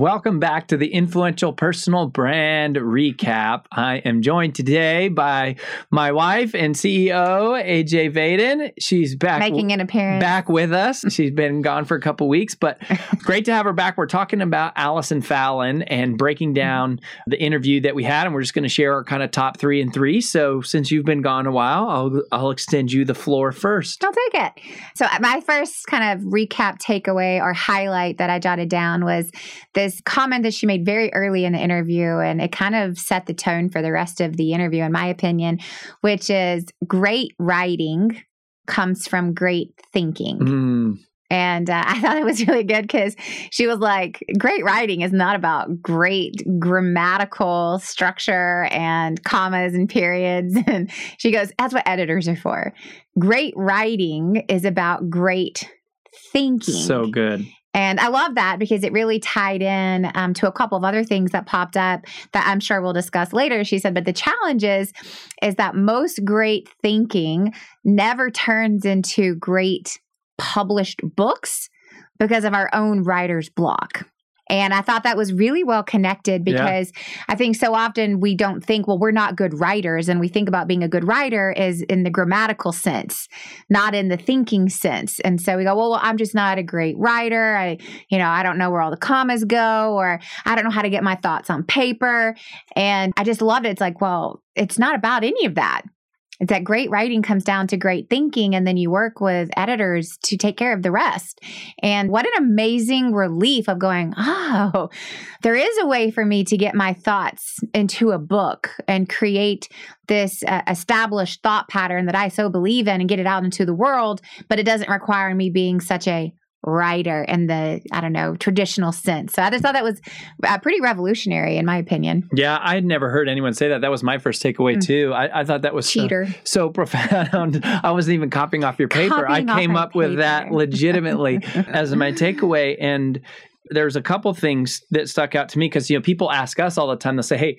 Welcome back to the Influential Personal Brand Recap. I am joined today by my wife and CEO, AJ Vaden. She's back making an appearance back with us. She's been gone for a couple weeks, but great to have her back. We're talking about Allison Fallon and breaking down the interview that we had, and we're just going to share our kind of top three and three. So since you've been gone a while, I'll I'll extend you the floor first. I'll take it. So uh, my first kind of recap takeaway or highlight that I jotted down was this this comment that she made very early in the interview, and it kind of set the tone for the rest of the interview, in my opinion, which is great writing comes from great thinking. Mm. And uh, I thought it was really good because she was like, great writing is not about great grammatical structure and commas and periods. And she goes, that's what editors are for. Great writing is about great thinking. So good. And I love that because it really tied in um, to a couple of other things that popped up that I'm sure we'll discuss later. She said, but the challenge is, is that most great thinking never turns into great published books because of our own writer's block. And I thought that was really well connected because yeah. I think so often we don't think, well, we're not good writers. And we think about being a good writer is in the grammatical sense, not in the thinking sense. And so we go, well, well, I'm just not a great writer. I, you know, I don't know where all the commas go, or I don't know how to get my thoughts on paper. And I just loved it. It's like, well, it's not about any of that. It's that great writing comes down to great thinking, and then you work with editors to take care of the rest. And what an amazing relief of going, oh, there is a way for me to get my thoughts into a book and create this uh, established thought pattern that I so believe in and get it out into the world, but it doesn't require me being such a writer in the I don't know traditional sense. So I just thought that was uh, pretty revolutionary in my opinion. Yeah, I had never heard anyone say that. That was my first takeaway mm. too. I, I, thought that was cheater so, so, profound. I wasn't even copying off your paper. Copying I came up with that legitimately as my takeaway. And there's a couple things that stuck out to me because you know people ask us all the time. They'll say, "Hey."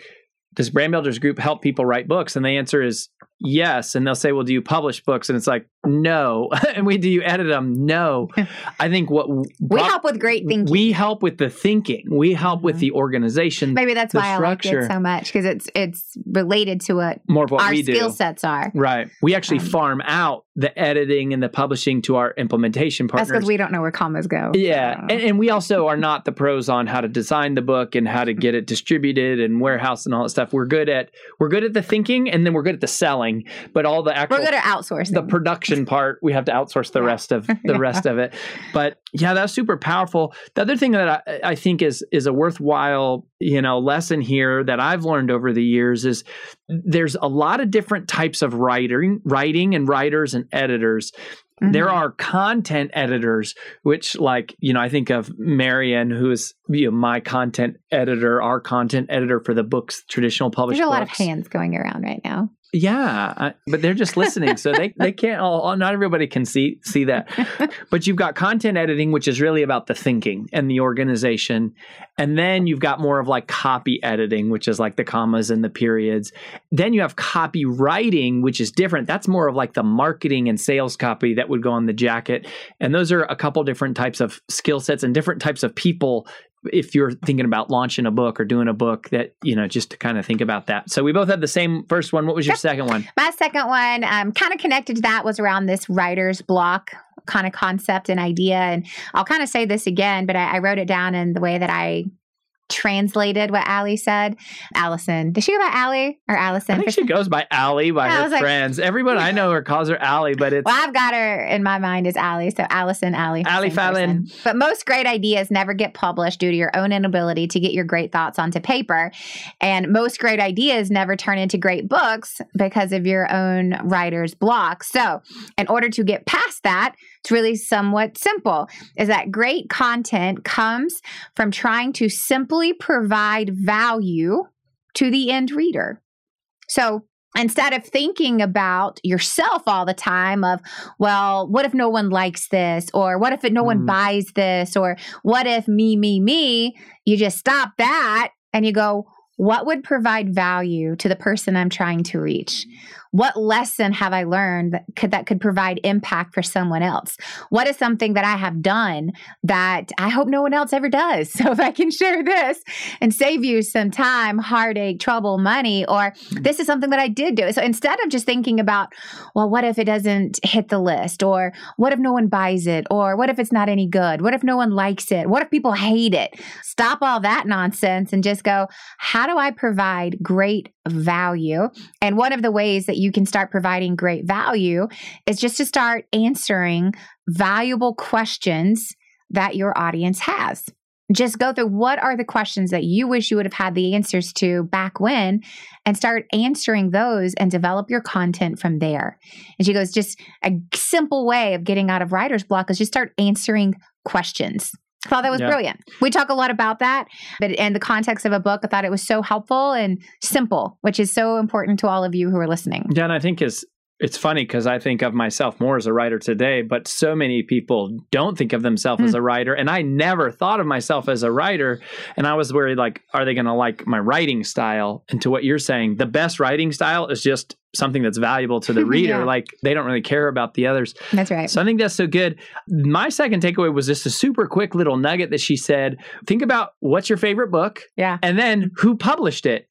Does Brand Builders Group help people write books? And the answer is yes. And they'll say, well, do you publish books? And it's like, no. and we do you edit them? No. I think what we help with great thinking. We help with the thinking. We help mm-hmm. with the organization. Maybe that's why structure. I like it so much because it's it's related to what more of what our we skill do. sets are. Right. We actually um, farm out the editing and the publishing to our implementation partners. That's because we don't know where commas go. Yeah, and, and we also are not the pros on how to design the book and how to get it distributed and warehouse and all that stuff. We're good at we're good at the thinking and then we're good at the selling, but all the actual we're good at outsourcing the production production part. We have to outsource the rest of the Yeah. rest of it. But yeah, that's super powerful. The other thing that I, I think is is a worthwhile you know lesson here that I've learned over the years is there's a lot of different types of writing, writing and writers and editors. There Mhm. are content editors, which, like, you know, I think of Marion, who is you know, my content editor, our content editor for the books, traditional published There's a lot of hands going around right now. Yeah, I, but they're just listening, so they they can't. All, not everybody can see see that. But you've got content editing, which is really about the thinking and the organization, and then you've got more of like copy editing, which is like the commas and the periods. Then you have copywriting, which is different. That's more of like the marketing and sales copy that would go on the jacket, and those are a couple different types of skill sets and different types of people if you're thinking about launching a book or doing a book that you know just to kind of think about that so we both had the same first one what was your Yep. second one My second one, um, kind of connected to that, was around this writer's block kind of concept and idea. And I'll kind of say this again, but I, I wrote it down in the way that I translated what Allie said. Allison. Does she go by Allie or Allison? I think she goes by Allie by Yeah, her was like- friends. Everyone I know her calls her Allie, but it's Well, I've got her in my mind as Allie. So Allison, Allie. Allie Fallon. person. But most great ideas never get published due to your own inability to get your great thoughts onto paper. And most great ideas never turn into great books because of your own writer's block. So, in order to get past that, it's really somewhat simple is that great content comes from trying to simply provide value to the end reader. So, instead of thinking about yourself all the time of well what if no one likes this or what if no one Mm. buys this or what if me me me you just stop that and you go what would provide value to the person i'm trying to reach what lesson have i learned that could that could provide impact for someone else what is something that i have done that i hope no one else ever does so if i can share this and save you some time heartache trouble money or this is something that I did do. So instead of just thinking about, well, what if it doesn't hit the list? Or what if no one buys it? Or what if it's not any good? What if no one likes it? What if people hate it? Stop all that nonsense and just go, how do I provide great value? And one of the ways that you can start providing great value is just to start answering valuable questions that your audience has just go through what are the questions that you wish you would have had the answers to back when and start answering those and develop your content from there. And she goes, just a simple way of getting out of writer's block is just start answering questions. I thought that was Yeah. brilliant. We talk a lot about that, but in the context of a book, I thought it was so helpful and simple, which is so important to all of you who are listening. Yeah, and I think is it's funny because I think of myself more as a writer today, but so many people don't think of themselves Hmm. as a writer, and I never thought of myself as a writer. And I was worried, like, are they going to like my writing style? And to what you're saying, the best writing style is just something that's valuable to the reader. Yeah. Like they don't really care about the others. That's right. So I think that's so good. My second takeaway was just a super quick little nugget that she said. Think about what's your favorite book, Yeah. and then who published it.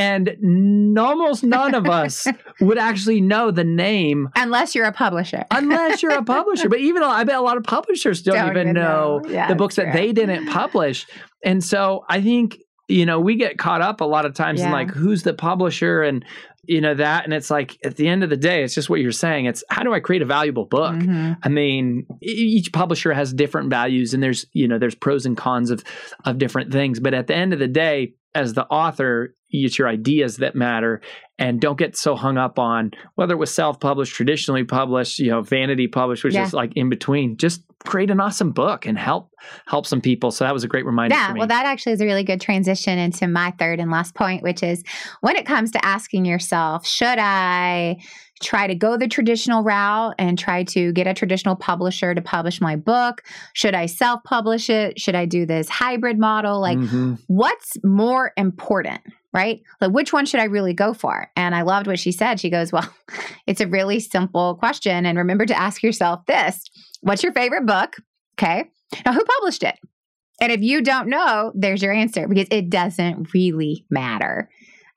And n- almost none of us would actually know the name Unless you're a publisher. unless you're a publisher. But even I bet a lot of publishers don't, Don't even even know, know. Yeah, the books that's that they didn't publish. And so I think you know we get caught up a lot of times in like who's the publisher and you know that and it's like at the end of the day it's just what you're saying it's how do i create a valuable book Mhm. I mean, each publisher has different values, and there's you know there's pros and cons of of different things. But at the end of the day, as the author, it's your ideas that matter, and don't get so hung up on whether it was self published, traditionally published, you know, vanity published, which Yeah. is like in between. Just create an awesome book and help help some people. So that was a great reminder. Yeah, for me. well, that actually is a really good transition into my third and last point, which is when it comes to asking yourself, should I try to go the traditional route and try to get a traditional publisher to publish my book? Should I self publish it? Should I do this hybrid model? Like, Mhm. what's more important? Right? Like, which one should I really go for? And I loved what she said. She goes, Well, it's a really simple question. And remember to ask yourself this What's your favorite book? Okay. Now, who published it? And if you don't know, there's your answer because it doesn't really matter.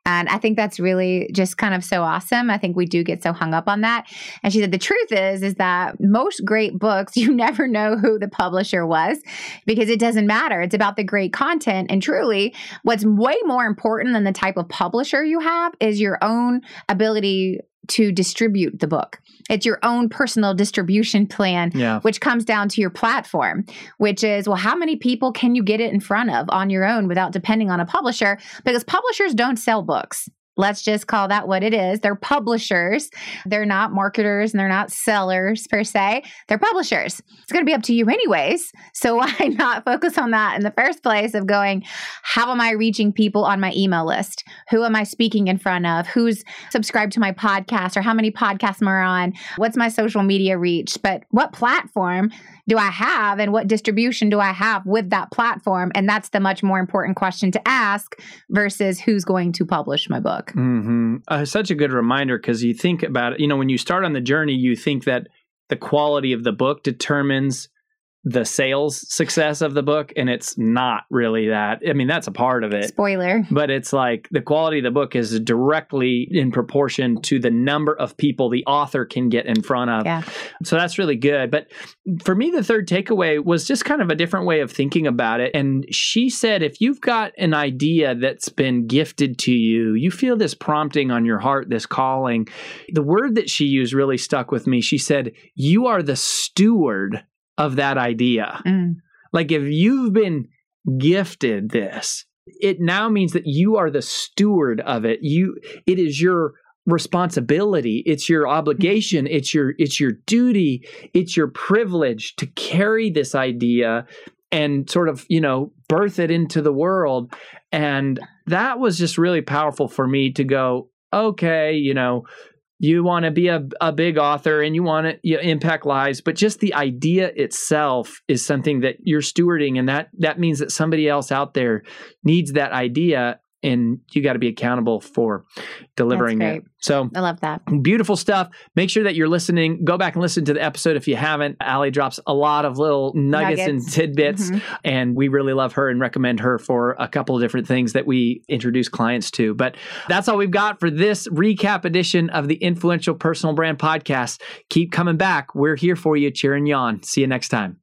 And I think that's really just kind of so awesome. I think we do get so hung up on that. And she said the truth is is that most great books you never know who the publisher was because it doesn't matter. It's about the great content and truly what's way more important than the type of publisher you have is your own ability to distribute the book. It's your own personal distribution plan, Yeah. which comes down to your platform, which is, well, how many people can you get it in front of on your own without depending on a publisher? Because publishers don't sell books. Let's just call that what it is. They're publishers. They're not marketers and they're not sellers per se. They're publishers. It's going to be up to you, anyways. So, why not focus on that in the first place of going, how am I reaching people on my email list? Who am I speaking in front of? Who's subscribed to my podcast or how many podcasts am I on? What's my social media reach? But what platform do I have and what distribution do I have with that platform? And that's the much more important question to ask versus who's going to publish my book. hmm Uh, such a good reminder because you think about it. You know, when you start on the journey, you think that the quality of the book determines the sales success of the book, and it's not really that. I mean, that's a part of it. Spoiler. But it's like the quality of the book is directly in proportion to the number of people the author can get in front of. Yeah. So that's really good. But for me, the third takeaway was just kind of a different way of thinking about it. And she said, if you've got an idea that's been gifted to you, you feel this prompting on your heart, this calling. The word that she used really stuck with me. She said, You are the steward of that idea. Mm. Like if you've been gifted this, it now means that you are the steward of it. You it is your responsibility it's your obligation it's your it's your duty it's your privilege to carry this idea and sort of you know birth it into the world and that was just really powerful for me to go okay you know you want to be a, a big author and you want to you know, impact lives but just the idea itself is something that you're stewarding and that that means that somebody else out there needs that idea and you got to be accountable for delivering That's it so I love that. beautiful stuff make sure that you're listening go back and listen to the episode if you haven't Allie drops a lot of little nuggets, and Nuggets. tidbits Mhm. and we really love her and recommend her for a couple of different things that we introduce clients to. But that's all we've got for this recap edition of the Influential Personal Brand Podcast. Keep coming back. We're here for you, cheering you on. See you next time.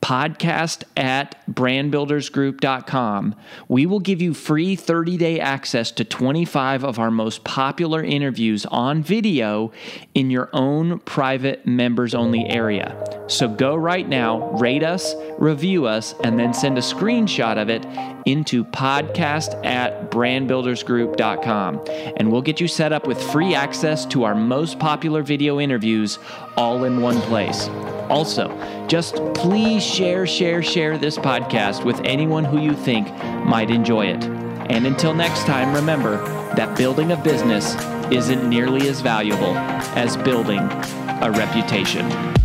podcast at brandbuildersgroup.com. We will give you free 30 day access to 25 of our most popular interviews on video in your own private members only area. So go right now, rate us, review us, and then send a screenshot of it into podcast at brandbuildersgroup.com. And we'll get you set up with free access to our most popular video interviews all in one place. Also, just please share, share, share this podcast with anyone who you think might enjoy it. And until next time, remember that building a business isn't nearly as valuable as building a reputation.